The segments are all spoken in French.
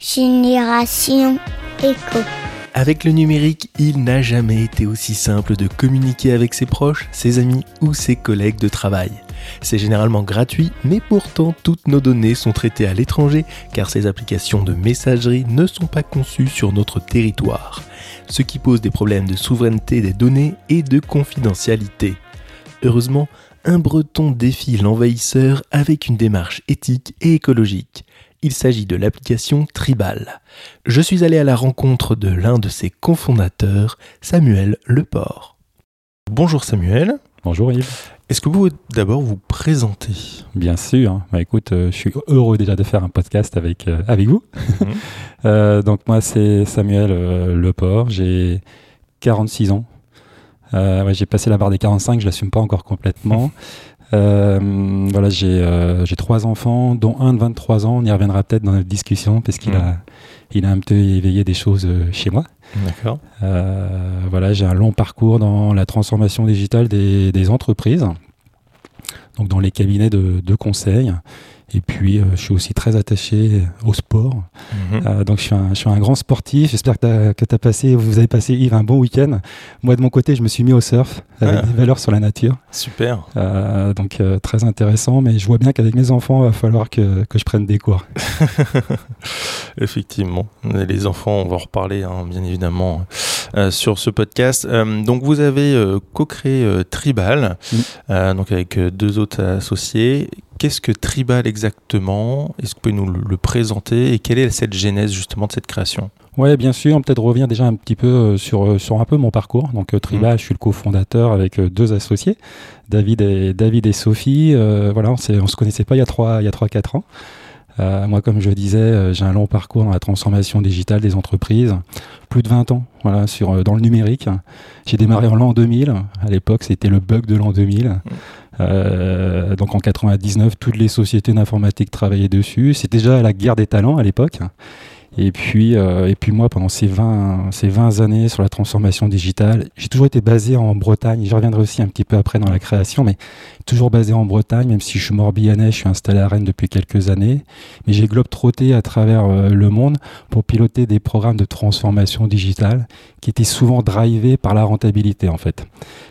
Génération Éco. Avec le numérique, il n'a jamais été aussi simple de communiquer avec ses proches, ses amis ou ses collègues de travail. C'est généralement gratuit, mais pourtant toutes nos données sont traitées à l'étranger car ces applications de messagerie ne sont pas conçues sur notre territoire, ce qui pose des problèmes de souveraineté des données et de confidentialité. Heureusement, un breton défie l'envahisseur avec une démarche éthique et écologique. Il s'agit de l'application Tribal. Je suis allé à la rencontre de l'un de ses cofondateurs, Samuel Leport. Bonjour Samuel. Bonjour Yves. Est-ce que vous pouvez d'abord vous présenter Bien sûr. Bah, écoute, euh, je suis heureux déjà de faire un podcast avec, euh, avec vous. Mhm. euh, donc moi c'est Samuel Leport, j'ai 46 ans. Ouais, j'ai passé la barre des 45, je l'assume pas encore complètement. Euh, voilà, j'ai euh, j'ai trois enfants, dont un de 23 ans. On y reviendra peut-être dans notre discussion parce qu'il Mhm. a il a un peu éveillé des choses euh, chez moi. D'accord. Voilà, j'ai un long parcours dans la transformation digitale des, des entreprises, donc dans les cabinets de, de conseil. Et puis, euh, je suis aussi très attaché au sport. Mhm. Euh, donc, je suis, un, je suis un grand sportif. J'espère que tu as, passé, vous avez passé, Yves, un bon week-end. Moi, de mon côté, je me suis mis au surf avec Ah. des valeurs sur la nature. Super. Euh, donc, très intéressant. Mais je vois bien qu'avec mes enfants, il va falloir que, que je prenne des cours. Effectivement. Les enfants, on va en reparler hein, bien évidemment euh, sur ce podcast. Euh, donc vous avez euh, co-créé Tribal, Mm. donc avec deux autres associés. Qu'est-ce que Tribal exactement? Est-ce que vous pouvez nous le, présenter? Et quelle est cette genèse justement de cette création? Ouais, bien sûr. Peut-être revenir déjà un petit peu euh, sur, euh, sur un peu mon parcours. Donc, euh, Tribal, je suis le cofondateur avec deux associés, David et, David et Sophie. Euh, voilà, on, on se connaissait pas il y a trois, il y a trois, quatre ans. Euh, moi, comme je disais, j'ai un long parcours dans la transformation digitale des entreprises, plus de 20 ans, voilà, sur dans le numérique. J'ai démarré en l'an 2000. À l'époque, c'était le bug de l'an 2000. Euh, donc en 99, toutes les sociétés d'informatique travaillaient dessus. C'était déjà la guerre des talents à l'époque. Et puis, euh, et puis moi, pendant ces 20, ces 20 années sur la transformation digitale, j'ai toujours été basé en Bretagne. Je reviendrai aussi un petit peu après dans la création, mais toujours basé en Bretagne, même si je suis morbihanais, je suis installé à Rennes depuis quelques années. Mais j'ai globe-trotté à travers euh, le monde pour piloter des programmes de transformation digitale qui étaient souvent drivés par la rentabilité, en fait.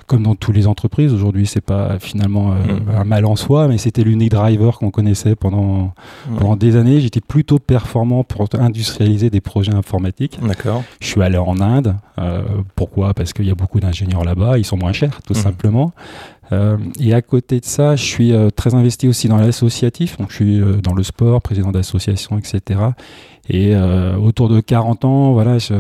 Comme dans toutes les entreprises, aujourd'hui, c'est pas finalement euh, Mhm. un mal en soi, mais c'était l'unique driver qu'on connaissait pendant, pendant des années, j'étais plutôt performant pour des projets informatiques. D'accord. Je suis allé en Inde. Euh, pourquoi? Parce qu'il y a beaucoup d'ingénieurs là-bas. Ils sont moins chers, tout Mhm. simplement. Euh, et à côté de ça, je suis euh, très investi aussi dans l'associatif. Donc, je suis euh, dans le sport, président d'association, etc. Et autour de 40 ans, voilà, je,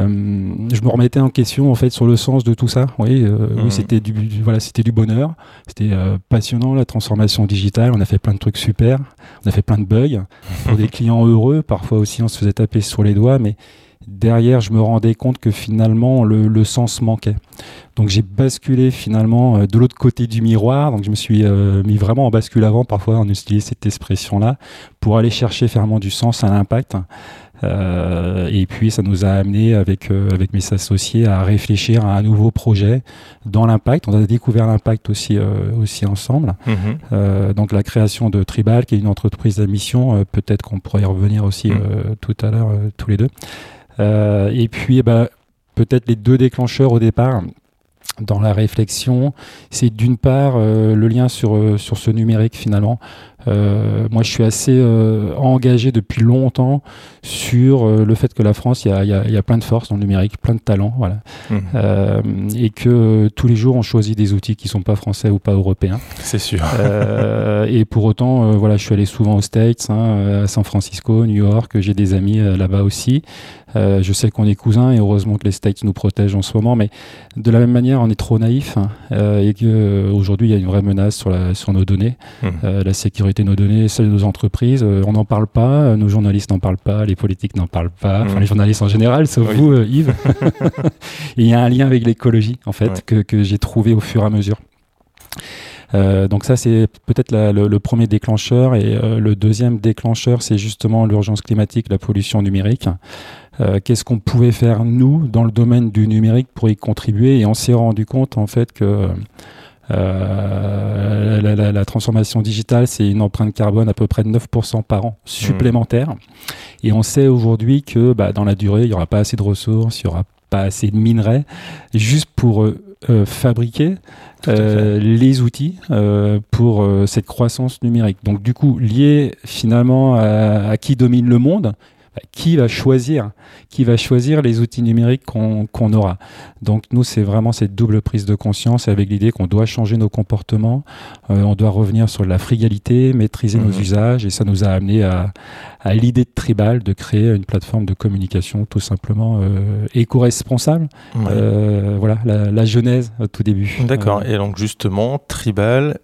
je me remettais en question en fait sur le sens de tout ça. Oui, euh, Mhm. oui c'était du, du- voilà, c'était du bonheur. C'était euh, passionnant la transformation digitale. On a fait plein de trucs super. On a fait plein de bugs pour des clients heureux. Parfois aussi, on se faisait taper sur les doigts, mais derrière, je me rendais compte que finalement, le, le sens manquait. Donc, j'ai basculé finalement euh, de l'autre côté du miroir. Donc, je me suis euh, mis vraiment en bascule avant. Parfois, on utilise cette expression-là pour aller chercher finalement du sens à l'impact. Euh, et puis, ça nous a amené avec, euh, avec mes associés à réfléchir à un nouveau projet dans l'impact. On a découvert l'impact aussi, euh, aussi ensemble. Mhm. Donc la création de Tribal, qui est une entreprise à mission, peut-être qu'on pourrait y revenir aussi euh, tout à l'heure, tous les deux. Et puis, eh ben, peut-être les deux déclencheurs au départ dans la réflexion, c'est d'une part euh, le lien sur, euh, sur ce numérique finalement. Euh, moi, je suis assez euh, engagé depuis longtemps sur euh, le fait que la France, il y a, il y a- il y a plein de forces dans le numérique, plein de talents, voilà. Euh, et que tous les jours, on choisit des outils qui sont pas français ou pas européens. C'est sûr. Et pour autant, voilà, je suis allé souvent aux States, hein, à San Francisco, New York. J'ai des amis là-bas aussi. Euh, je sais qu'on est cousins et heureusement que les States nous protègent en ce moment. Mais de la même manière, on est trop naïf hein, euh, et qu'aujourd'hui, il y a une vraie menace sur, la, sur nos données, euh, la sécurité de nos données, celle de nos entreprises. Euh, on n'en parle pas, euh, nos journalistes n'en parlent pas, les politiques n'en parlent pas, enfin Mhm. les journalistes en général, sauf Oui. vous, euh, Yves. Il y a un lien avec l'écologie, en fait, Ouais. que, que j'ai trouvé au fur et à mesure. Euh, donc ça, c'est peut-être le, le premier déclencheur. Et euh, le deuxième déclencheur, c'est justement l'urgence climatique, la pollution numérique. Euh, Qu'est-ce qu'on pouvait faire, nous, dans le domaine du numérique pour y contribuer? Et on s'est rendu compte, en fait, que la, transformation digitale, c'est une empreinte carbone à peu près de 9% par an supplémentaire. Et on sait aujourd'hui que bah, dans la durée, il n'y aura pas assez de ressources, il n'y aura pas assez de minerais, juste pour fabriquer les outils pour cette croissance numérique. Donc du coup, lié finalement à qui domine le monde, qui va choisir qui va choisir les outils numériques qu'on aura? Donc nous, c'est vraiment cette double prise de conscience avec l'idée qu'on doit changer nos comportements, euh, on doit revenir sur la frugalité, maîtriser nos mhm. usages, et ça nous a amené à, l'idée de Tribal de créer une plateforme de communication tout simplement euh, éco-responsable. Euh, voilà, la, genèse au tout début. D'accord. Et donc justement, Tribal,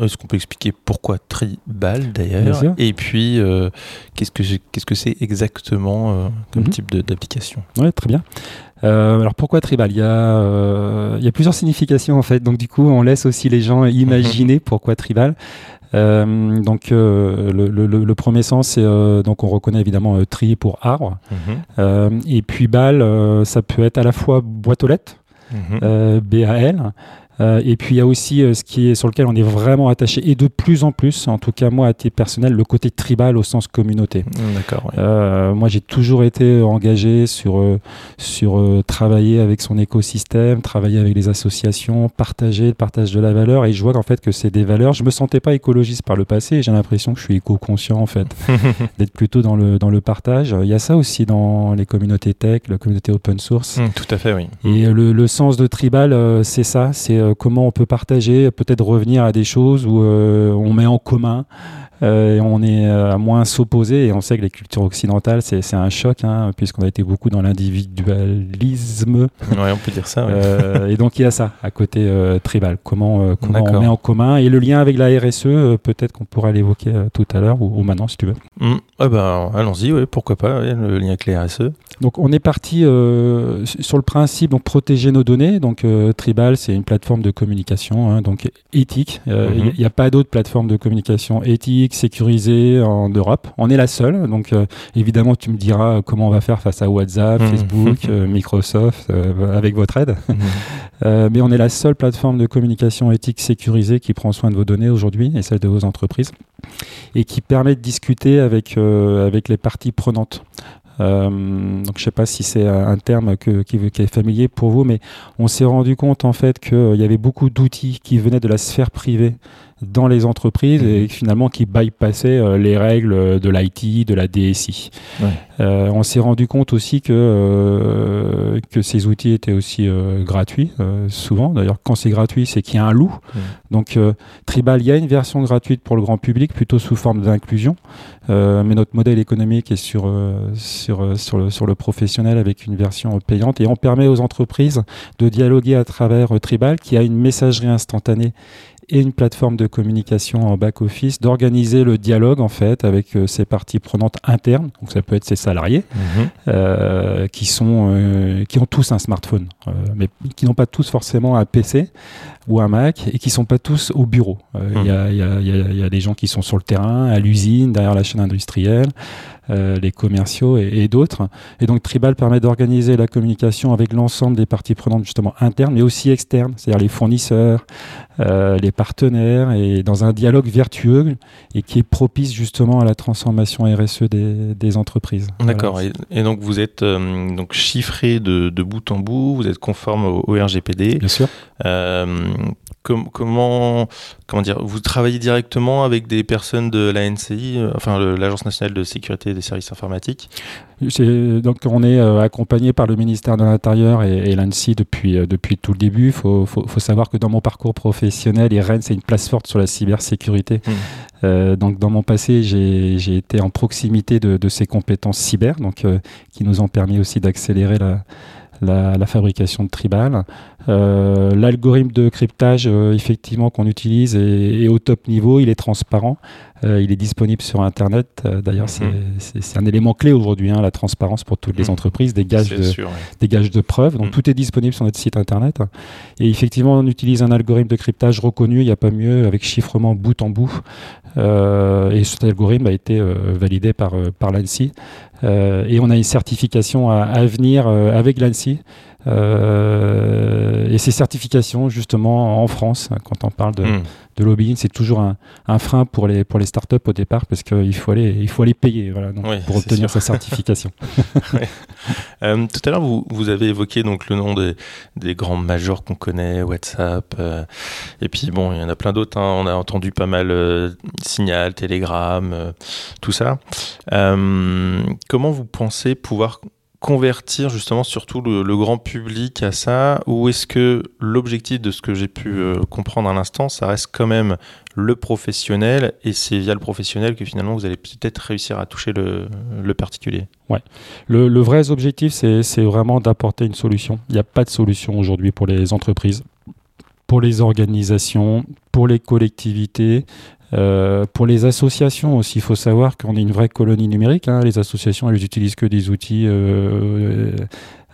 est-ce qu'on peut expliquer pourquoi Tribal d'ailleurs Et puis, qu'est-ce que qu'est-ce que c'est exactement comme mhm. type d'application Oui, très bien. Euh, alors pourquoi tribal? Il y, a, euh, il y a plusieurs significations en fait, donc du coup on laisse aussi les gens imaginer pourquoi tribal. Euh, donc le, le, premier sens, c'est donc on reconnaît évidemment tri pour arbre, mhm. et puis bal, ça peut être à la fois boîte aux lettres, mhm. BAL, euh, et puis il y a aussi euh, ce qui est sur lequel on est vraiment attaché et de plus en plus, en tout cas moi à titre personnel, le côté tribal au sens communauté. Mmh, d'accord. Euh, moi j'ai toujours été engagé sur sur travailler avec son écosystème, travailler avec les associations, partager le partage de la valeur et je vois qu'en fait que c'est des valeurs. Je me sentais pas écologiste par le passé, j'ai l'impression que je suis éco-conscient en fait, d'être plutôt dans le dans le partage. Il y a ça aussi dans les communautés tech, la communauté open source. Mmh, tout à fait, oui. Et le, le sens de tribal, c'est ça, c'est comment on peut partager, peut-être revenir à des choses où euh, on met en commun euh, on est à moins s'opposer et on sait que les cultures occidentales c'est un choc hein, puisqu'on a été beaucoup dans l'individualisme. Ouais, on peut dire ça. et donc il y a ça à côté tribal. Comment, comment on met en commun et le lien avec la RSE, peut-être qu'on pourra l'évoquer tout à l'heure ou, maintenant si tu veux. Mmh. Ah ben, allons-y, pourquoi pas, le lien avec la RSE. Donc on est parti euh, sur le principe donc protéger nos données. Donc euh, Tribal c'est une plateforme de communication hein, donc éthique. Euh, il n'y mhm. a pas d'autres plateformes de communication éthique sécurisée en Europe. On est la seule. Donc évidemment tu me diras comment on va faire face à WhatsApp, mhm. Facebook, Microsoft avec votre aide. Mhm. mais on est la seule plateforme de communication éthique sécurisée qui prend soin de vos données aujourd'hui et celle de vos entreprises et qui permet de discuter avec avec les parties prenantes. Euh, donc je ne sais pas si c'est un terme qui, qui, est familier pour vous, mais on s'est rendu compte en fait qu'il y avait beaucoup d'outils qui venaient de la sphère privée dans les entreprises et mhm. finalement qui bypassaient euh, les règles de l'IT, de la DSI. Euh, on s'est rendu compte aussi que, euh, que ces outils étaient aussi gratuits, souvent. D'ailleurs, quand c'est gratuit, c'est qu'il y a un loup. Donc, Tribal, il y a une version gratuite pour le grand public, plutôt sous forme d'inclusion. mais notre modèle économique est sur, sur, sur, le, sur le professionnel avec une version payante. Et on permet aux entreprises de dialoguer à travers Tribal, qui a une messagerie instantanée et une plateforme de communication en back-office, d'organiser le dialogue en fait avec euh, ces parties prenantes internes, donc ça peut être ses salariés, mhm. euh, qui, sont, euh, qui ont tous un smartphone, mais qui n'ont pas tous forcément un PC ou un Mac et qui sont pas tous au bureau. Il y, a, y, a, y, a, des gens qui sont sur le terrain, à l'usine, derrière la chaîne industrielle. Euh, les commerciaux et, d'autres. Et donc Tribal permet d'organiser la communication avec l'ensemble des parties prenantes justement internes, mais aussi externes, c'est-à-dire les fournisseurs, euh, les partenaires, et dans un dialogue vertueux et qui est propice justement à la transformation RSE des, des entreprises. D'accord. Et, donc vous êtes euh, donc chiffré de, de, bout en bout, vous êtes conforme au, au RGPD. Bien sûr comment, comment dire, vous travaillez directement avec des personnes de l'ANCI, euh, enfin l'Agence nationale de sécurité des services informatiques? Donc on est euh, accompagné par le ministère de l'Intérieur et, l'ANSI depuis, euh, depuis tout le début. Il faut, faut, savoir que dans mon parcours professionnel, IREN, c'est une place forte sur la cybersécurité. Mmh. donc dans mon passé, j'ai été en proximité de, de, ces compétences cyber, donc, qui nous ont permis aussi d'accélérer la la, fabrication de Tribal. Euh, l'algorithme de cryptage, euh, effectivement, qu'on utilise est, au top niveau, il est transparent, euh, il est disponible sur Internet. D'ailleurs, mhm. c'est un élément clé aujourd'hui, hein, la transparence pour toutes les mhm. entreprises, des gages, de, des gages de preuves. Donc, mhm. tout est disponible sur notre site Internet. Et effectivement, on utilise un algorithme de cryptage reconnu, il n'y a pas mieux, avec chiffrement bout en bout. Et cet algorithme a été validé par, par l'ANSI. et on a une certification à, à venir avec l'ANSI Euh, et ces certifications, justement, en France, quand on parle de, hmm. de lobbying, c'est toujours un, un, frein pour les, pour les startups au départ parce qu'il faut aller, il faut aller payer voilà, donc, pour obtenir sa certification. euh, tout à l'heure, vous, vous, avez évoqué donc, le nom des, des grands majors qu'on connaît, WhatsApp, euh, et puis bon, il y en a plein d'autres. Hein. On a entendu pas mal Signal, Telegram, tout ça. comment vous pensez pouvoir convertir justement surtout le, grand public à ça Ou est-ce que l'objectif de ce que j'ai pu euh, comprendre à l'instant, ça reste quand même le professionnel et c'est via le professionnel que finalement vous allez peut-être réussir à toucher le, particulier? Ouais. Le, le vrai objectif, c'est vraiment d'apporter une solution. Il n'y a pas de solution aujourd'hui pour les entreprises pour les organisations, pour les collectivités, euh, pour les associations aussi, il faut savoir qu'on est une vraie colonie numérique. Hein. Les associations, elles n'utilisent que des outils euh,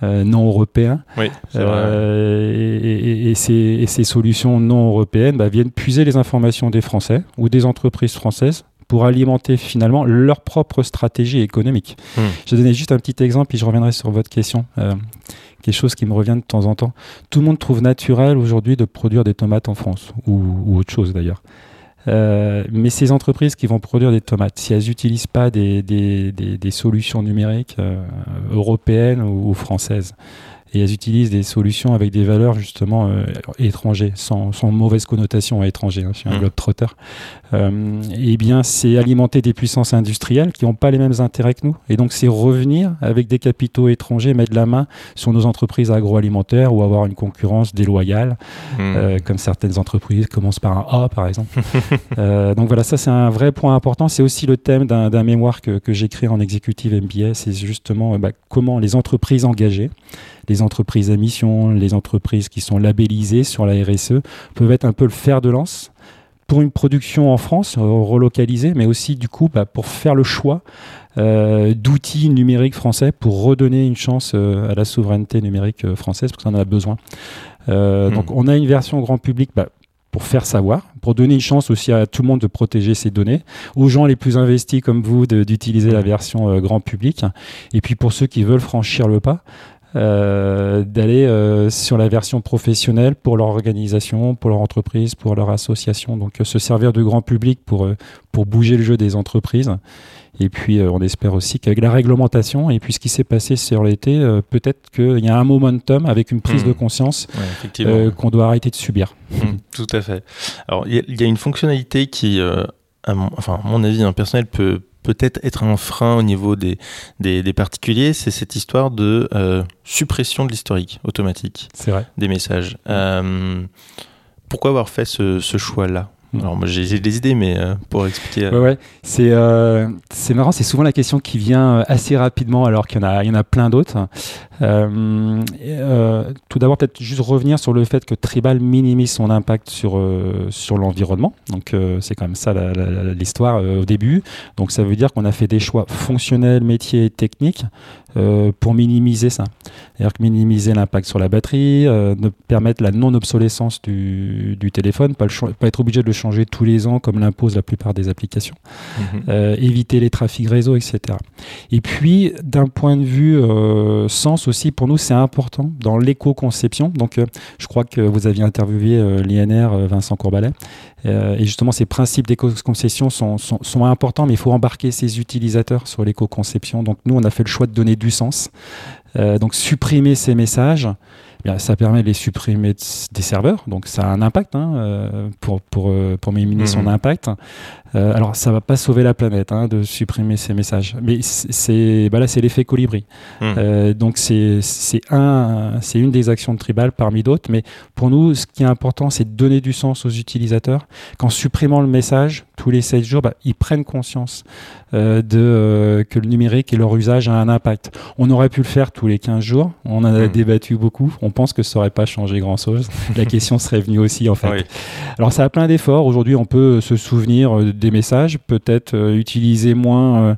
euh, non européens. Oui, et, et, ces, ces, solutions non européennes bah, viennent puiser les informations des Français ou des entreprises françaises pour alimenter finalement leur propre stratégie économique. Hmm. Je vais donner juste un petit exemple, puis je reviendrai sur votre question. quelque chose qui me revient de temps en temps. Tout le monde trouve naturel aujourd'hui de produire des tomates en France, ou, ou autre chose d'ailleurs. Euh, mais ces entreprises qui vont produire des tomates, si elles n'utilisent pas des, solutions numériques euh, européennes ou, françaises, et elles utilisent des solutions avec des valeurs justement euh, étrangères, sans, sans, mauvaise connotation à étranger, hein, je suis un mmh. globe trotter, euh, eh bien c'est alimenter des puissances industrielles qui n'ont pas les mêmes intérêts que nous. Et donc c'est revenir avec des capitaux étrangers, mettre la main sur nos entreprises agroalimentaires ou avoir une concurrence déloyale, mmh. euh, comme certaines entreprises commencent par un A par exemple. euh, donc voilà, ça c'est un vrai point important. C'est aussi le thème d'un mémoire que, que j'écris en exécutive MBA, c'est justement bah, comment les entreprises engagées les entreprises à mission, les entreprises qui sont labellisées sur la RSE peuvent être un peu le fer de lance pour une production en France euh, relocalisée, mais aussi du coup bah, pour faire le choix euh, d'outils numériques français pour redonner une chance euh, à la souveraineté numérique française, parce qu'on en a besoin. Hmm. Donc on a une version grand public bah, pour faire savoir, pour donner une chance aussi à tout le monde de protéger ses données, aux gens les plus investis comme vous d'utiliser la version grand public, et puis pour ceux qui veulent franchir le pas, euh, d'aller euh, sur la version professionnelle pour leur organisation, pour leur entreprise, pour leur association. Donc euh, se servir du grand public pour, pour bouger le jeu des entreprises. Et puis on espère aussi qu'avec la réglementation et puis ce qui s'est passé sur l'été, peut-être qu'il y a un momentum avec une prise de hmm. conscience qu'on doit arrêter de subir. Hmm, tout à fait. Alors il y, a une fonctionnalité qui, à mon, enfin, à mon avis, un hein, personnel peut peut-être être un frein au niveau des, des, particuliers, c'est cette histoire de euh, suppression de l'historique automatique des messages. Euh, pourquoi avoir fait ce, ce choix-là? Alors moi j'ai des idées, mais euh, pour expliquer. Euh, ouais, ouais. c'est euh, c'est marrant, c'est souvent la question qui vient assez rapidement, alors qu'il y en a il y en a plein d'autres. Tout d'abord peut-être juste revenir sur le fait que Tribal minimise son impact sur sur l'environnement. Donc c'est quand même ça l'histoire au début. Donc ça veut dire qu'on a fait des choix fonctionnels, métiers et techniques pour minimiser ça. C'est-à-dire que minimiser l'impact sur la batterie, ne permettre la non obsolescence du, du téléphone, pas, le pas être obligé de le changer tous les ans comme l'imposent la plupart des applications, mhm. euh, éviter les trafics réseau, etc. Et puis, d'un point de vue euh, sens aussi, pour nous, c'est important dans l'éco-conception. Donc, euh, je crois que vous aviez interviewé l'INR Vincent Courbalet. et justement, ces principes d'éco-conception sont, sont, sont, importants, mais il faut embarquer ses utilisateurs sur l'éco-conception. Donc, nous, on a fait le choix de donner du sens. donc, supprimer ces messages ça permet de les supprimer des serveurs, donc ça a un impact hein, euh, pour, pour, euh, pour minimiser son mhm. impact. Euh, alors, ça va pas sauver la planète hein, de supprimer ces messages, mais c'est bah là, c'est l'effet colibri. Mhm. donc, c'est un, c'est une des actions de Tribal parmi d'autres, mais pour nous, ce qui est important, c'est de donner du sens aux utilisateurs. Qu'en supprimant le message tous les 7 jours, bah, ils prennent conscience de que le numérique et leur usage a un impact. On aurait pu le faire tous les 15 jours, on en a mhm. débattu beaucoup. On pense que ça n'aurait pas changé grand-chose. La question serait venue aussi, en fait. Alors, ça a plein d'efforts. Aujourd'hui, on peut se souvenir euh, des messages, peut-être euh, utiliser moins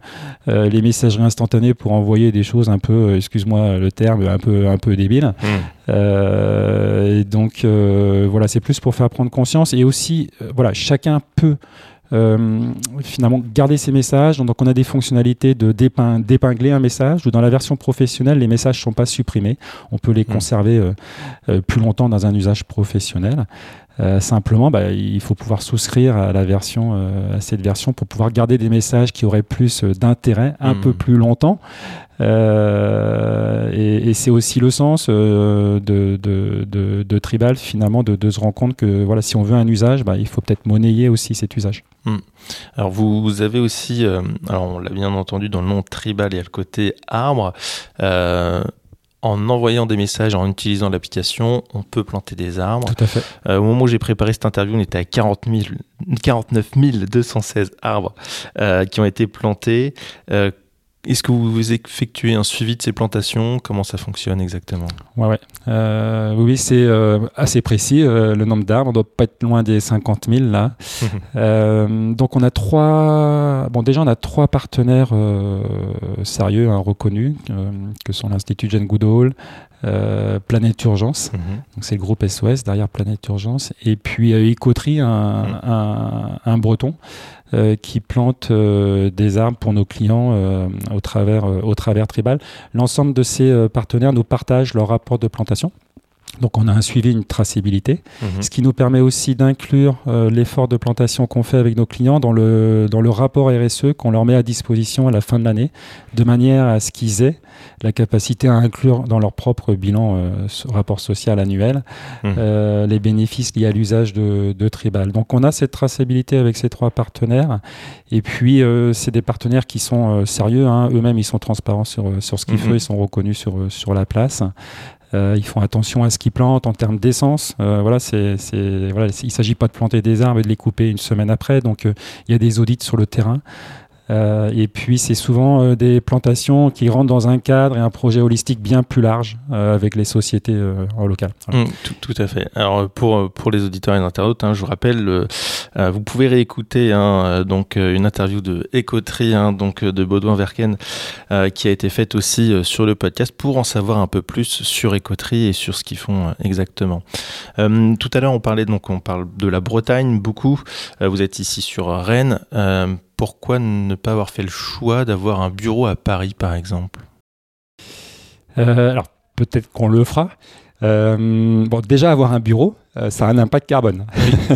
euh, les messageries instantanées pour envoyer des choses un peu, excuse-moi le terme, un peu, un peu débiles. Hmm. et donc, voilà, c'est plus pour faire prendre conscience. Et aussi, voilà, chacun peut finalement garder ces messages. Donc on a des fonctionnalités de d'épingler un message ou dans la version professionnelle, les messages ne sont pas supprimés. On peut les mmh. conserver plus longtemps dans un usage professionnel. Euh, simplement, bah, il faut pouvoir souscrire à la version, euh, à cette version pour pouvoir garder des messages qui auraient plus euh, d'intérêt un peu hmm. plus longtemps. et, c'est aussi le sens de, de, Tribal finalement de, se rendre compte que voilà, si on veut un usage, bah, il faut peut-être monnayer aussi cet usage. Hmm. Alors vous, avez aussi, alors on l'a bien entendu dans le nom Tribal, il y a le côté arbre en envoyant des messages, en utilisant l'application, on peut planter des arbres. Tout à fait. Euh, au moment où j'ai préparé cette interview, on était à 40 49 216 arbres euh, qui ont été plantés. Euh, est-ce que vous effectuez un suivi de ces plantations? Comment ça fonctionne exactement? Ouais, ouais. Euh, Oui, c'est euh, assez précis. Euh, le nombre d'arbres, on doit pas être loin des 50 000 là. donc on a trois. Bon, déjà on a trois partenaires sérieux, hein, reconnus, que sont l'Institut Jane Goodall, Planète Urgence, mhm. donc c'est le groupe SOS derrière Planète Urgence, et puis un, mhm. un, un, breton. Euh, qui plantent euh, des arbres pour nos clients euh, au, travers, au travers Tribal. L'ensemble de ces partenaires nous partagent leur rapport de plantation. Donc on a un suivi, une traçabilité, mhm. ce qui nous permet aussi d'inclure l'effort de plantation qu'on fait avec nos clients dans le, dans le rapport RSE qu'on leur met à disposition à la fin de l'année, de manière à ce qu'ils aient la capacité à inclure dans leur propre bilan euh, rapport social annuel mmh. euh, les bénéfices liés à l'usage de, Tribal. Donc on a cette traçabilité avec ces trois partenaires et puis euh, c'est des partenaires qui sont sérieux, hein. eux-mêmes ils sont transparents sur, sur ce qu'ils mmh. font, ils sont reconnus sur, sur la place. Ils font attention à ce qu'ils plantent en termes d'essence. voilà, c'est, voilà, il ne s'agit pas de planter des arbres et de les couper une semaine après. Donc, il y a des audits sur le terrain. Euh, et puis c'est souvent euh, des plantations qui rentrent dans un cadre et un projet holistique bien plus large euh, avec les sociétés en local. Mmh, tout, à fait. Alors pour, pour les auditeurs et les internautes, hein, je vous rappelle, vous pouvez réécouter hein, donc une interview de Ecotri, hein, donc de Baudouin Verken, qui a été faite aussi sur le podcast pour en savoir un peu plus sur Ecotri et sur ce qu'ils font exactement. tout à l'heure on parlait donc on parle de la Bretagne beaucoup. vous êtes ici sur Rennes pourquoi ne pas avoir fait le choix d'avoir un bureau à Paris, par exemple? Euh, Alors, peut-être qu'on le fera. Euh, bon, déjà, avoir un bureau, euh, ça a un impact carbone.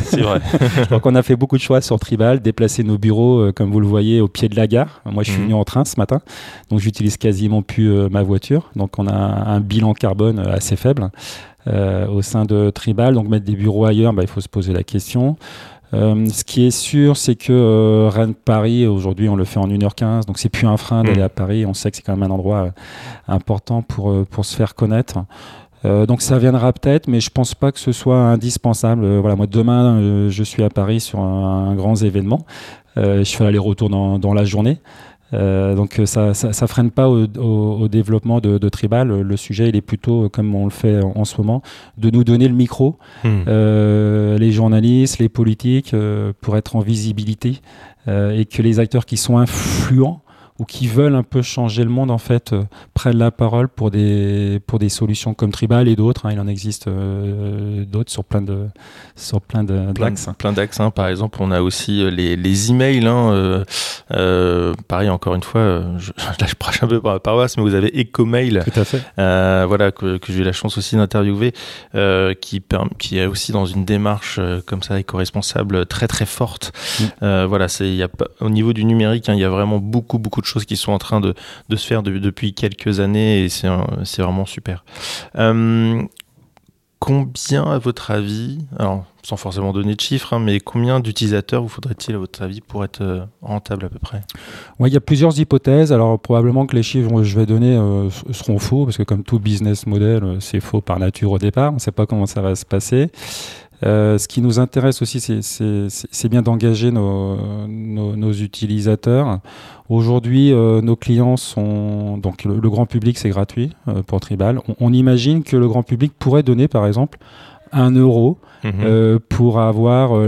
c'est vrai. Donc, on a fait beaucoup de choix sur Tribal, déplacer nos bureaux, comme vous le voyez, au pied de la gare. Moi, je suis mhm. venu en train ce matin, donc j'utilise quasiment plus ma voiture. Donc, on a un bilan carbone assez faible au sein de Tribal. Donc, mettre des bureaux ailleurs, bah, il faut se poser la question. Euh, ce qui est sûr, c'est que euh, Rennes-Paris, aujourd'hui, on le fait en 1h15, donc c'est plus un frein d'aller mm. à Paris. On sait que c'est quand même un endroit euh, important pour, pour se faire connaître. donc ça viendra peut-être, mais je pense pas que ce soit indispensable. voilà, moi demain, je suis à Paris sur un, grand événement. je fais l'aller-retour dans, dans, la journée. Euh, donc euh, ça, ça, freine pas au, développement de, Tribal. Le sujet, il est plutôt, comme on le fait en, ce moment, de nous donner le micro, hmm. euh, les journalistes, les politiques, pour être en visibilité et que les acteurs qui sont influents ou qui veulent un peu changer le monde en fait euh, prennent la parole pour des pour des solutions comme Tribal et d'autres. Hein. il en existe euh, d'autres sur plein de sur plein d'axes. Plein, d'axes. Hein. Par exemple, on a aussi euh, les, les emails. Hein, pareil, encore une fois, je, là je prêche un peu par la paroisse, mais vous avez EcoMail. Tout à fait. voilà que, que j'ai eu la chance aussi d'interviewer, qui qui est aussi dans une démarche comme ça éco-responsable très très forte. Mm. voilà, c'est il y a au niveau du numérique, il y a vraiment beaucoup beaucoup de choses qui sont en train de, de se faire depuis quelques années et c'est vraiment super. Euh, combien, à votre avis, alors sans forcément donner de chiffres, hein, mais combien d'utilisateurs vous faudrait-il, à votre avis, pour être euh, rentable à peu près? Ouais, Il y a plusieurs hypothèses. Alors, probablement que les chiffres que je vais donner euh, seront faux, parce que comme tout business model, c'est faux par nature au départ. On ne sait pas comment ça va se passer. Euh, ce qui nous intéresse aussi, c'est bien d'engager nos, nos, utilisateurs. Aujourd'hui, euh, nos clients sont donc le, grand public, c'est gratuit euh, pour Tribal. On, imagine que le grand public pourrait donner, par exemple, un euro mhm. pour avoir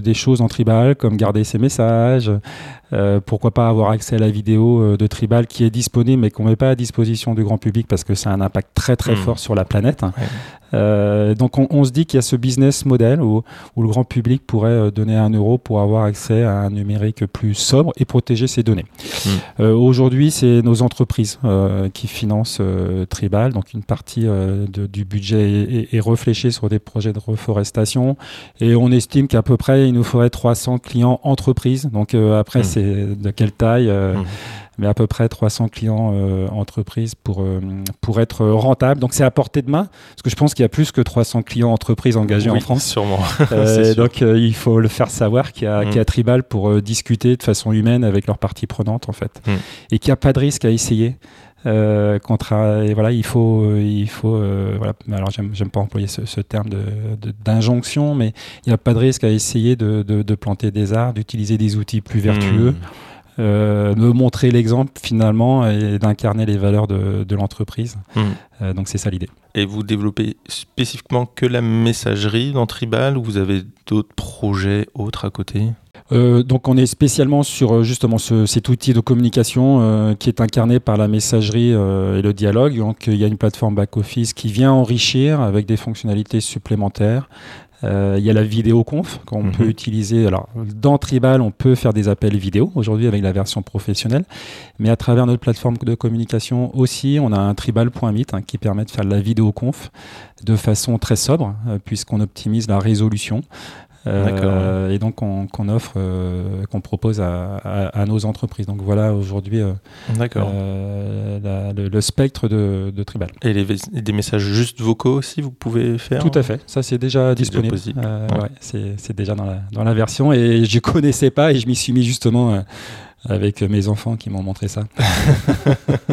des choses en tribal comme garder ses messages, Euh, pourquoi pas avoir accès à la vidéo euh, de Tribal qui est disponible mais qu'on met pas à disposition du grand public parce que c'est un impact très très Hmm. fort sur la planète. Ouais. Euh, donc on, on se dit qu'il y a ce business model où, où le grand public pourrait donner un euro pour avoir accès à un numérique plus sobre et protéger ses données. Mm. Euh, Aujourd'hui, c'est nos entreprises euh, qui financent Tribal, donc une partie de- du budget est, est- sur des projets de reforestation et on estime qu'à peu près il nous faudrait 300 clients entreprises. Donc après, Mm. c'est de quelle taille euh, Mm. mais à peu près 300 clients euh, entreprises pour, euh, pour être rentable. Donc c'est à portée de main, parce que je pense qu'il y a plus que 300 clients entreprises engagés Oui, en France. Sûrement. Sûr. donc il faut le faire savoir qu'il y a, Mm. qu'il y a Tribal pour discuter de façon humaine avec leurs parties prenantes en fait, Mm. et qu'il n'y a pas de risque à essayer. Euh, contra- et voilà, il faut, euh, il faut, euh, voilà. Alors j'aime, pas employer ce, ce terme de, de- d'injonction, mais il n'y a pas de risque à essayer de, de- de planter des arbres, d'utiliser des outils plus vertueux, Mm. euh, de montrer l'exemple finalement et d'incarner les valeurs de, de l'entreprise. Mm. Euh, donc c'est ça l'idée. Et vous développez spécifiquement que la messagerie dans Tribal ou vous avez d'autres projets autres à côté? Euh, donc on est spécialement sur euh, justement ce- cet outil de communication euh, qui est incarné par la messagerie euh, et le dialogue. Donc il y a une plateforme back-office qui vient enrichir avec des fonctionnalités supplémentaires. Euh, il y a la vidéoconf qu'on Mhm. peut utiliser. Alors dans Tribal, on peut faire des appels vidéo aujourd'hui avec la version professionnelle, mais à travers notre plateforme de communication aussi, on a un tribal.meet hein, qui permet de faire de la vidéoconf de façon très sobre puisqu'on optimise la résolution. Euh, et donc qu'on offre, euh, qu'on propose à, à- à nos entreprises. Donc voilà aujourd'hui euh, le, le spectre de, de Tribal. Et les, des messages juste vocaux aussi, vous pouvez faire Tout à fait, ça c'est déjà disponible. possible. Ouais. ouais, c'est déjà dans la, dans la version et je connaissais pas et je m'y suis mis justement avec mes enfants qui m'ont montré ça.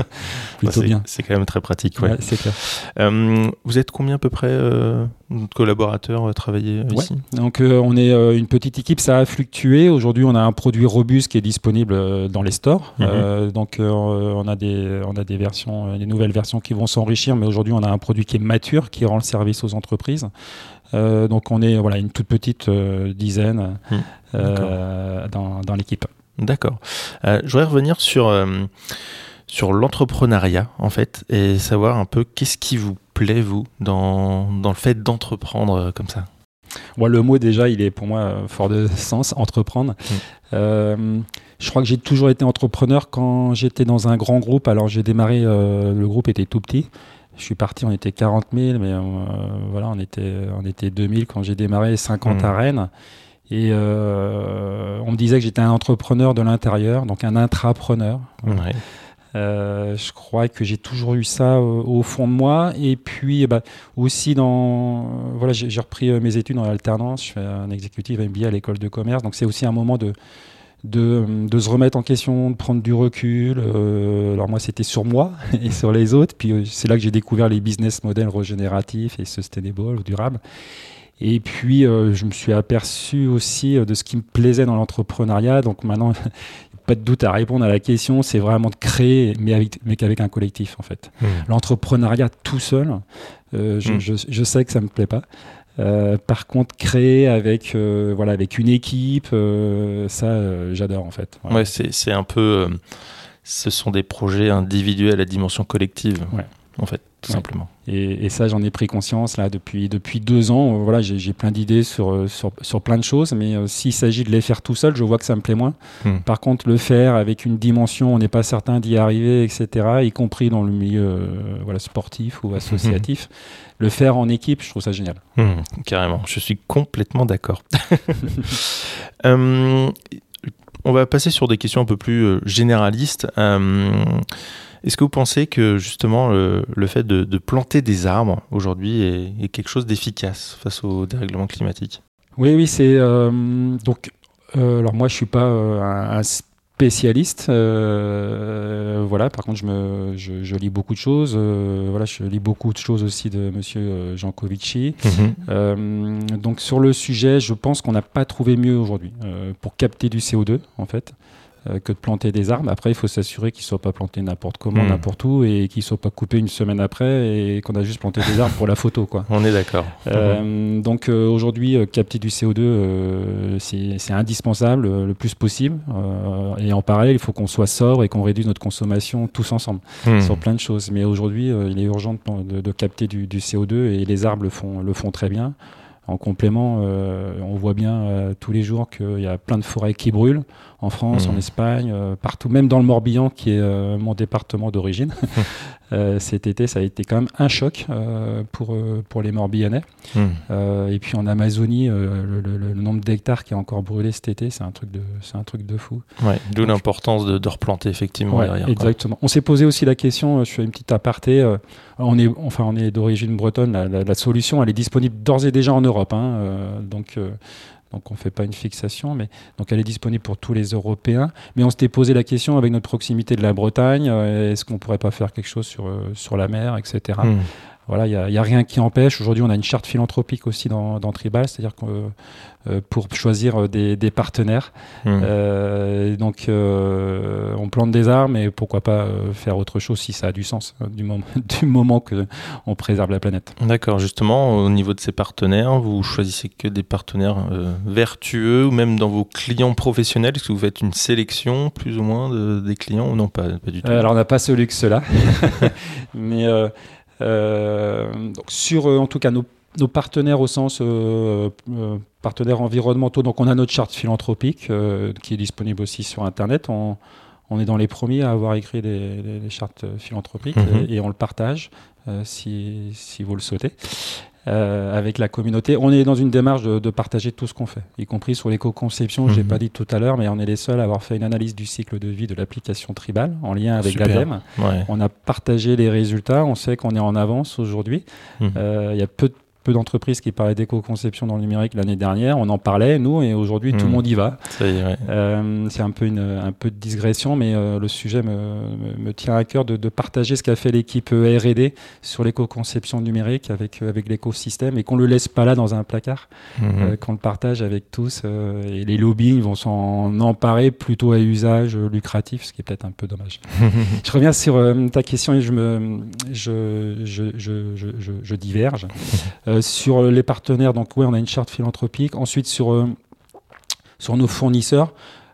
Bah, Plutôt c'est- bien. C'est quand même très pratique. Ouais. Ouais, c'est clair. Euh, vous êtes combien à peu près euh, de collaborateurs à travailler euh, Ouais. ici? Donc euh, on est une petite équipe, ça a fluctué. Aujourd'hui, on a un produit robuste qui est disponible dans les stores. Mhm. Donc on a des on a des versions, des nouvelles versions qui vont s'enrichir, mais aujourd'hui on a un produit qui est mature, qui rend le service aux entreprises. Donc on est voilà une toute petite dizaine Mhm. dans, dans l'équipe. D'accord. Euh, je voudrais revenir sur, euh, sur l'entrepreneuriat, en fait, et savoir un peu qu'est-ce qui vous plaît, vous, dans, dans le fait d'entreprendre euh, comme ça. Moi, le mot déjà, il est pour moi euh, fort de sens, entreprendre. Euh, je crois que j'ai toujours été entrepreneur quand j'étais dans un grand groupe. Alors j'ai démarré, le groupe était tout petit. Je suis parti, on était 40 000, mais voilà, on était, on était 2000 quand j'ai démarré, 50 Mhm. à Rennes. Et euh, on me disait que j'étais un entrepreneur de l'intérieur, donc un intrapreneur. Ouais. Euh, je crois que j'ai toujours eu ça euh, au fond de moi. Et puis, eh ben, aussi dans. voilà, j'ai repris mes études en alternance. Je fais un exécutif MBA à l'école de commerce. Donc, c'est aussi un moment de, de, de se remettre en question, de prendre du recul. Euh, alors, moi, c'était sur moi et sur les autres. Puis, euh, c'est là que j'ai découvert les business models régénératifs et sustainable ou durables. Et puis, euh, je me suis aperçu aussi euh, de ce qui me plaisait dans l'entrepreneuriat. Donc, maintenant, pas de doute à répondre à la question, c'est vraiment de créer, mais avec, mais qu'avec un collectif en fait. Mmh. L'entrepreneuriat tout seul, euh, je, Mm. je, je sais que ça me plaît pas. Euh, par contre, créer avec voilà avec une équipe, ça j'adore en fait. Voilà. Ouais, c'est un peu. ce sont des projets individuels à dimension collective, Ouais. en fait, tout Ouais. simplement. Et, et ça, j'en ai pris conscience là depuis depuis deux ans. Euh, Voilà, j'ai plein d'idées sur, euh, sur sur plein de choses, mais euh, s'il s'agit de les faire tout seul, je vois que ça me plaît moins. Hmm. Par contre, le faire avec une dimension, on n'est pas certain d'y arriver, etc. Y compris dans le milieu euh, voilà sportif ou associatif, le faire en équipe, je trouve ça génial. Mmh, carrément, je suis complètement d'accord. Euh, on va passer sur des questions un peu plus généralistes. Est-ce que vous pensez que justement le, le fait de, de planter des arbres aujourd'hui est, est quelque chose d'efficace face au dérèglement climatique? Oui, oui, c'est euh, donc. euh, alors moi, je suis pas euh, un, un spécialiste. euh, voilà. Par contre, je me, je, je lis beaucoup de choses. euh, voilà, je lis beaucoup de choses aussi de Monsieur Jancovici. Euh, donc sur le sujet, je pense qu'on n'a pas trouvé mieux aujourd'hui pour capter du CO2 en fait. Euh, que de planter des arbres. Après, il faut s'assurer qu'ils ne soient pas plantés n'importe comment, Hmm. n'importe où, et qu'ils ne soient pas coupés une semaine après, et qu'on a juste planté des arbres pour la photo. Quoi. On est d'accord. Euh, donc euh, aujourd'hui, euh, capter du CO2, euh, c'est indispensable le plus possible. Et en parallèle, il faut qu'on soit sobre et qu'on réduise notre consommation tous ensemble Mhm. sur plein de choses. Mais aujourd'hui, il est urgent de, de- de capter du, du CO2 et les arbres le font, le font très bien. En complément, on voit bien tous les jours qu'il y a plein de forêts qui brûlent en France, en Espagne, euh, partout, même dans le Morbihan, qui est euh, mon département d'origine. Euh, cet été, ça a été quand même un choc pour, pour les Morbihanais. Euh, et puis en Amazonie, le, le- le nombre d'hectares qui a encore brûlé cet été, c'est un truc de, c'est un truc de fou. Ouais, D'où l'importance de, de replanter effectivement Ouais, derrière. quoi. exactement. On s'est posé aussi la question, je fais une petite aparté, on est, enfin, on est d'origine bretonne, la, la- la solution, elle est disponible d'ores et déjà en Europe. hein, donc, donc on ne fait pas une fixation, mais donc elle est disponible pour tous les Européens. Mais on s'était posé la question avec notre proximité de la Bretagne, euh, est-ce qu'on pourrait pas faire quelque chose sur, euh, la mer, etc. Voilà, il n'y a, rien qui empêche. Aujourd'hui, on a une charte philanthropique aussi dans, dans Tribal, c'est-à-dire que euh, pour choisir euh, des, des partenaires, Mhm. euh, donc on plante des arbres, mais pourquoi pas faire autre chose si ça a du sens, hein, du, moment, du moment que on préserve la planète. D'accord, justement, au niveau de ces partenaires, vous choisissez que des partenaires vertueux ou même dans vos clients professionnels? Est-ce que vous faites une sélection plus ou moins de- des clients ou non pas, pas du tout? Alors on n'a pas ce luxe-là, mais euh, donc sur euh, en tout cas nos, nos partenaires au sens euh, euh, partenaires environnementaux, donc on a notre charte philanthropique euh, qui est disponible aussi sur Internet. On, on est dans les premiers à avoir écrit des, chartes philanthropiques Mhm. et, et on le partage euh, si, si vous le souhaitez. Euh, avec la communauté. On est dans une démarche de, de partager tout ce qu'on fait, y compris sur l'éco-conception. Je l'ai Mhm. pas dit tout à l'heure, mais on est les seuls à avoir fait une analyse du cycle de vie de l'application Tribal en lien avec l'ADEME. Ouais. On a partagé les résultats. On sait qu'on est en avance aujourd'hui. Mhm. Euh, Il y a peu de peu d'entreprises qui parlaient d'éco-conception dans le numérique l'année dernière. On en parlait, nous, et aujourd'hui, tout le monde y va. Ouais. Euh, c'est un peu, une, un peu de digression, mais euh, le sujet me, me- me tient à cœur de, de partager ce qu'a fait l'équipe euh, R&D sur l'éco-conception numérique avec, euh, avec l'écosystème et qu'on le laisse pas là dans un placard, euh, qu'on le partage avec tous. et les lobbies vont s'en emparer plutôt à usage lucratif, ce qui est peut-être un peu dommage. je reviens sur ta question et je, me, je, je, je- je diverge. Euh, sur les partenaires, donc oui, on a une charte philanthropique. Ensuite, sur, euh, sur nos fournisseurs,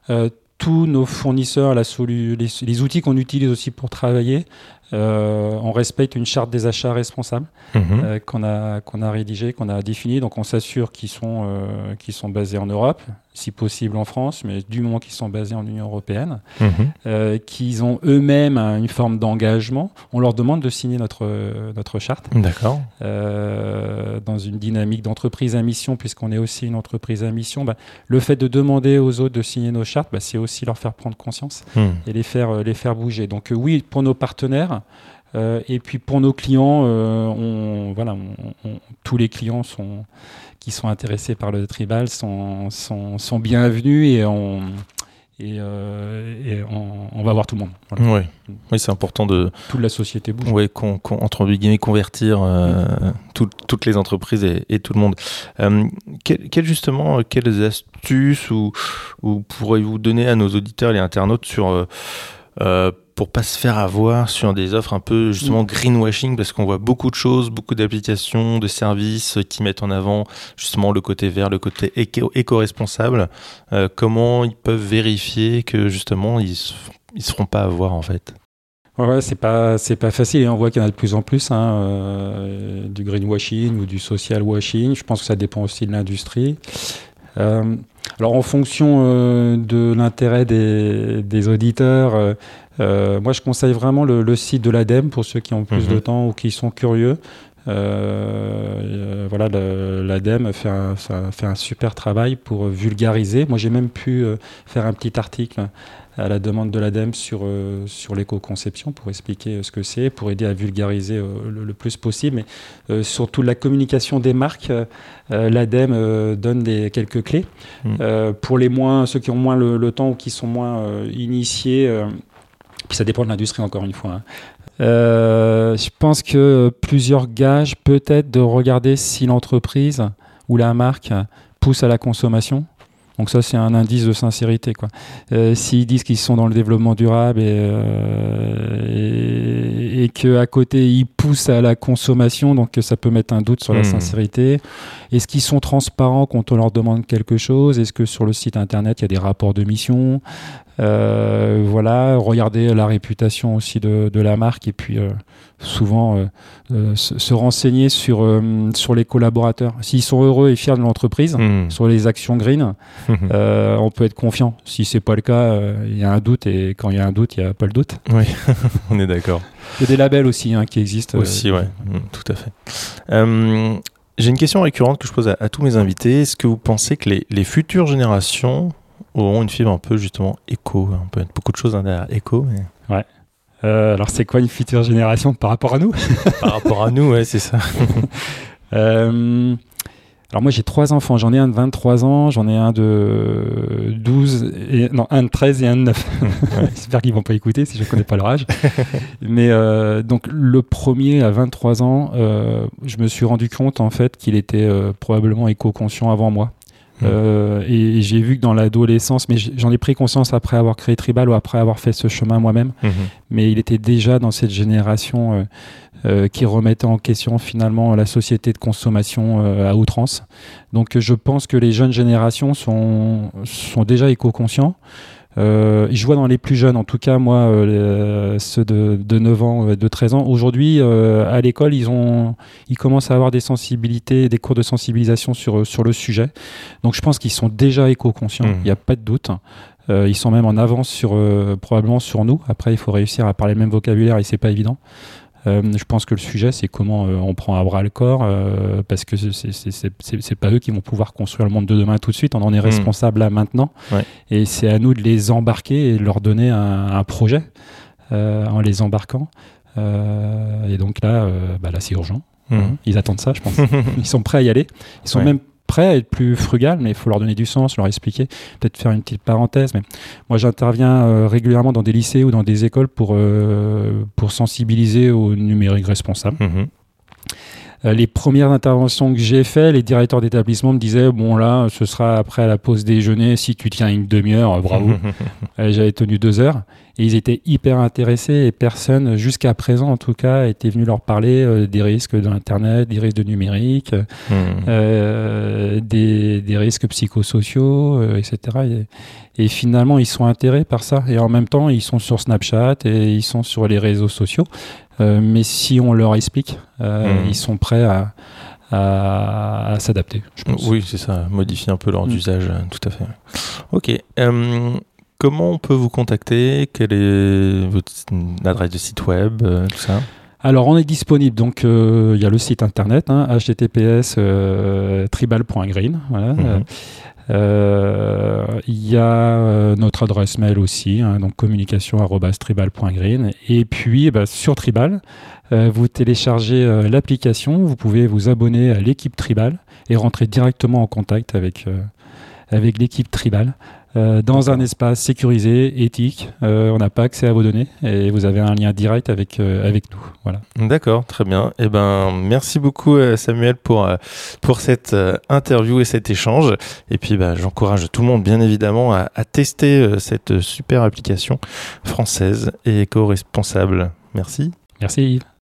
euh, tous nos fournisseurs, la les, les outils qu'on utilise aussi pour travailler, euh, on respecte une charte des achats responsables Mhm. euh, qu'on a, qu'on a rédigée, qu'on a définie. Donc on s'assure qu'ils sont, euh, qu'ils sont basés en Europe, si possible en France, mais du moment qu'ils sont basés en Union européenne, Mhm. euh, qu'ils ont eux-mêmes une forme d'engagement, on leur demande de signer notre, euh, notre charte D'accord. euh, dans une dynamique d'entreprise à mission, puisqu'on est aussi une entreprise à mission, bah, le fait de demander aux autres de signer nos chartes, bah, c'est aussi leur faire prendre conscience Mhm. et les faire, les faire bouger. Donc euh, oui, pour nos partenaires, euh, et puis pour nos clients, euh, on, voilà, on- on- tous les clients sont, qui sont intéressés par le tribal sont, sont, sont bienvenus et on, et, euh, et on, va voir tout le monde. Voilà. Ouais. Oui, c'est important de Toute la société bouge. con- con- entre guillemets, convertir tout- toutes les entreprises et, et tout le monde. Quel- quel- justement, quelles astuces ou, ou pourriez-vous donner à nos auditeurs et internautes sur pour pas se faire avoir sur des offres un peu justement greenwashing parce qu'on voit beaucoup de choses, beaucoup d'applications, de services qui mettent en avant justement le côté vert, le côté éco- éco-responsable. Euh, comment ils peuvent vérifier que justement ils ils se feront pas avoir en fait? Ouais, ouais, c'est pas c'est pas facile et on voit qu'il y en a de plus en plus hein, euh, du greenwashing ou du social washing. Je pense que ça dépend aussi de l'industrie. Euh, alors en fonction euh, de l'intérêt des, des auditeurs, euh, moi je conseille vraiment le, le site de l'ADEME pour ceux qui ont plus Mhm. de temps ou qui sont curieux. Euh, voilà, l'ADEME fait un, ça fait un super travail pour vulgariser. Moi j'ai même pu faire un petit article à la demande de l'ADEME sur, euh, sur l'éco-conception pour expliquer euh, ce que c'est, pour aider à vulgariser euh, le, le plus possible. Mais surtout la communication des marques, l'ADEME donne des, quelques clés. Mm. Pour les moins, ceux qui ont moins le, le temps ou qui sont moins initiés, puis ça dépend de l'industrie encore une fois. hein. Je pense que plusieurs gages peut-être de regarder si l'entreprise ou la marque pousse à la consommation Donc ça, c'est un indice de sincérité. Quoi. Euh, S'ils disent qu'ils sont dans le développement durable et, euh, et, qu'à côté, ils poussent à la consommation, donc ça peut mettre un doute sur la Hmm. sincérité. Est-ce qu'ils sont transparents quand on leur demande quelque chose? Est-ce que sur le site internet, il y a des rapports de mission? Euh, Voilà, regardez la réputation aussi de, de la marque et puis euh, souvent euh, se, se renseigner sur, sur les collaborateurs. S'ils sont heureux et fiers de l'entreprise, Hmm. sur les actions green, on peut être confiant. Si c'est pas le cas, il y a un doute et quand il y a un doute, il n'y a pas le doute. oui, on est d'accord. Il y a des labels aussi hein, qui existent. Aussi, ouais, Mm, tout à fait. J'ai une question récurrente que je pose à, à tous mes invités. Est-ce que vous pensez que les, les futures générations auront une fibre un peu justement éco On peut mettre beaucoup de choses hein, derrière éco, mais euh, alors c'est quoi une future génération par rapport à nous? Par rapport à nous, ouais, c'est ça. Euh, alors moi j'ai trois enfants, j'en ai un de 23 ans, j'en ai un de 12, et, non un de 13 et un de 9. J'espère qu'ils vont pas écouter si je connais pas leur âge. Mais euh, donc le premier à 23 ans, je me suis rendu compte en fait qu'il était probablement éco-conscient avant moi. Euh, et j'ai vu que dans l'adolescence, mais j'en ai pris conscience après avoir créé Tribal ou après avoir fait ce chemin moi-même, Mhm. mais il était déjà dans cette génération euh, euh, qui remettait en question finalement la société de consommation à outrance. Donc je pense que les jeunes générations sont, sont déjà éco-conscients. Euh, je vois dans les plus jeunes, en tout cas moi, euh, ceux de, de 9 ans, euh, de 13 ans, aujourd'hui euh, à l'école, ils, ont, ils commencent à avoir des sensibilités, des cours de sensibilisation sur, sur le sujet. Donc je pense qu'ils sont déjà éco-conscients, il Mhm. n'y a pas de doute. Euh, ils sont même en avance sur, euh, probablement sur nous. Après, il faut réussir à parler le même vocabulaire et c'est pas évident. Euh, je pense que le sujet, c'est comment euh, on prend à bras le corps, euh, parce que c'est- pas eux qui vont pouvoir construire le monde de demain tout de suite. On en est responsable là maintenant, Ouais. et c'est à nous de les embarquer et de leur donner un, un projet en les embarquant. Et donc là, bah là, c'est urgent. Mhm. Ils attendent ça, je pense. Ils sont prêts à y aller. Ils sont Ouais. même prêts à être plus frugal, mais il faut leur donner du sens, leur expliquer. Peut-être faire une petite parenthèse, mais moi j'interviens euh, régulièrement dans des lycées ou dans des écoles pour, euh, sensibiliser au numérique responsable. Mhm. Euh, les premières interventions que j'ai faites, les directeurs d'établissement me disaient bon là, ce sera après la pause déjeuner. Si tu tiens une demi-heure, euh, bravo. Euh, J'avais tenu deux heures et ils étaient hyper intéressés et personne, jusqu'à présent en tout cas, était venu leur parler euh, des risques de l'Internet, des risques de numérique, euh, des, des risques psychosociaux, euh, etc. Et, et finalement, ils sont intéressés par ça. Et en même temps, ils sont sur Snapchat et ils sont sur les réseaux sociaux. Euh, mais si on leur explique, euh, Mhm. ils sont prêts à, à, à s'adapter. Oui, c'est ça, modifier un peu leur Mm. usage, euh, tout à fait. Ok. euh, comment on peut vous contacter? Quelle est votre adresse de site web Tout ça? Alors, on est disponible. Donc, euh, il y a le site internet, hein, https euh, tribal.green. Voilà. Mhm. Euh, Il y a notre adresse mail aussi, hein, donc communication@tribal.green. Et puis, bah, sur Tribal, vous téléchargez l'application, vous pouvez vous abonner à l'équipe Tribal et rentrer directement en contact avec, avec l'équipe Tribal. Euh, dans un espace sécurisé, éthique, Euh, on n'a pas accès à vos données et vous avez un lien direct avec, euh, avec nous. Voilà. D'accord, très bien. Eh ben, merci beaucoup Samuel pour pour cette interview et cet échange. Et puis, bah, j'encourage tout le monde, bien évidemment, à, à tester cette super application française et éco-responsable. Merci. Merci Yves.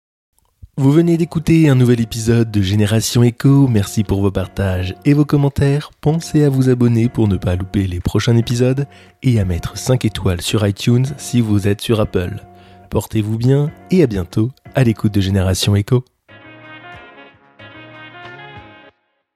Vous venez d'écouter un nouvel épisode de Génération Echo. Merci pour vos partages et vos commentaires. Pensez à vous abonner pour ne pas louper les prochains épisodes et à mettre 5 étoiles sur iTunes si vous êtes sur Apple. Portez-vous bien et à bientôt à l'écoute de Génération Echo.